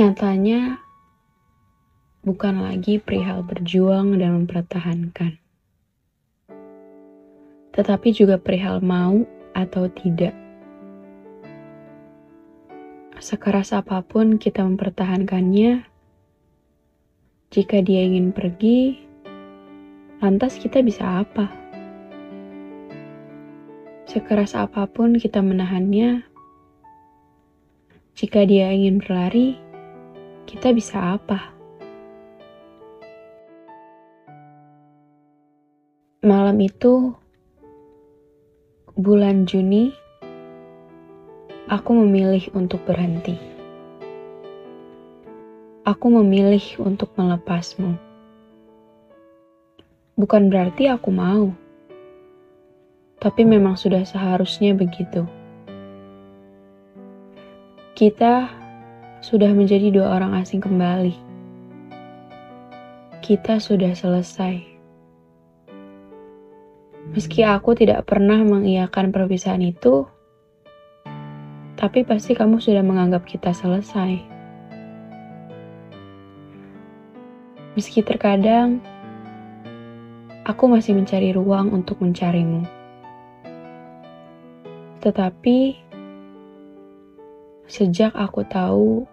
Nyatanya, bukan lagi perihal berjuang dan mempertahankan, tetapi juga perihal mau atau tidak. Sekeras apa pun kita mempertahankannya, jika dia ingin pergi, lantas kita bisa apa? Sekeras apa pun kita menahannya, jika dia ingin berlari, kita bisa apa? Malam itu, bulan Juni, aku memilih untuk berhenti. Aku memilih untuk melepasmu. Bukan berarti aku mau, tapi memang sudah seharusnya begitu. Kita sudah menjadi dua orang asing kembali. Kita sudah selesai. Meski aku tidak pernah mengiyakan perpisahan itu, tapi pasti kamu sudah menganggap kita selesai. Meski terkadang aku masih mencari ruang untuk mencarimu, tetapi Sejak aku tahu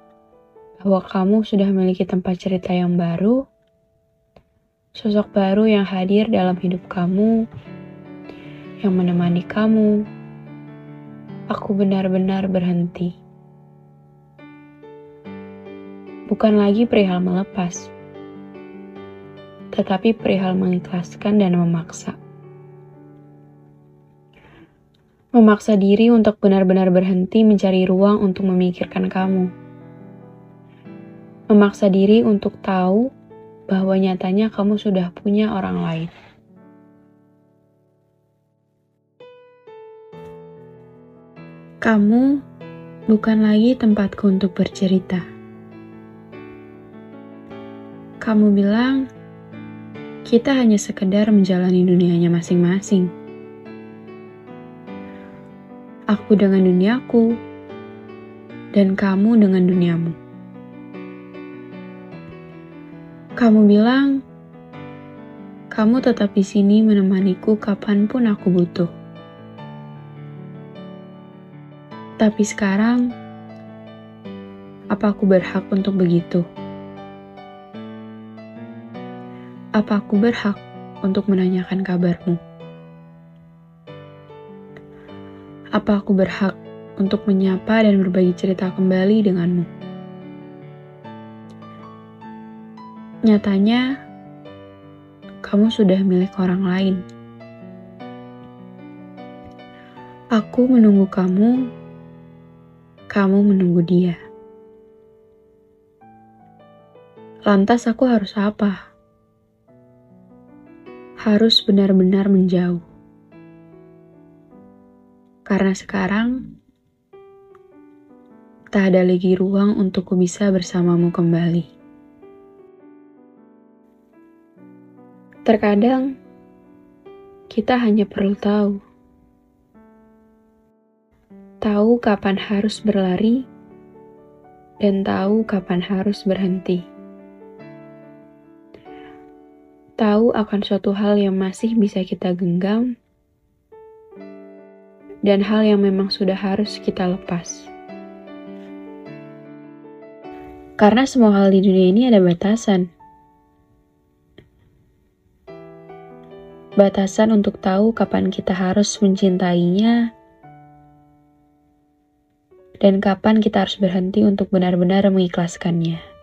bahwa kamu sudah memiliki tempat cerita yang baru, sosok baru yang hadir dalam hidup kamu, yang menemani kamu, aku benar-benar berhenti. Bukan lagi perihal melepas, tetapi perihal mengikhlaskan dan memaksa. Memaksa diri untuk benar-benar berhenti mencari ruang untuk memikirkan kamu. Memaksa diri untuk tahu bahwa nyatanya kamu sudah punya orang lain. Kamu bukan lagi tempatku untuk bercerita. Kamu bilang kita hanya sekedar menjalani dunianya masing-masing aku dengan duniaku, dan kamu dengan duniamu. Kamu bilang, kamu tetap di sini menemaniku kapan pun aku butuh. Tapi sekarang, apa aku berhak untuk begitu? Apa aku berhak untuk menanyakan kabarmu? Apa aku berhak untuk menyapa dan berbagi cerita kembali denganmu? Nyatanya, kamu sudah milik orang lain. Aku menunggu kamu, kamu menunggu dia. Lantas aku harus apa? Harus benar-benar menjauh. Karena sekarang tak ada lagi ruang untuk ku bisa bersamamu kembali. Terkadang kita hanya perlu tahu. Tahu kapan harus berlari dan tahu kapan harus berhenti. Tahu akan suatu hal yang masih bisa kita genggam dan hal yang memang sudah harus kita lepas. Karena semua hal di dunia ini ada batasan. Batasan untuk tahu kapan kita harus mencintainya dan kapan kita harus berhenti untuk benar-benar mengikhlaskannya.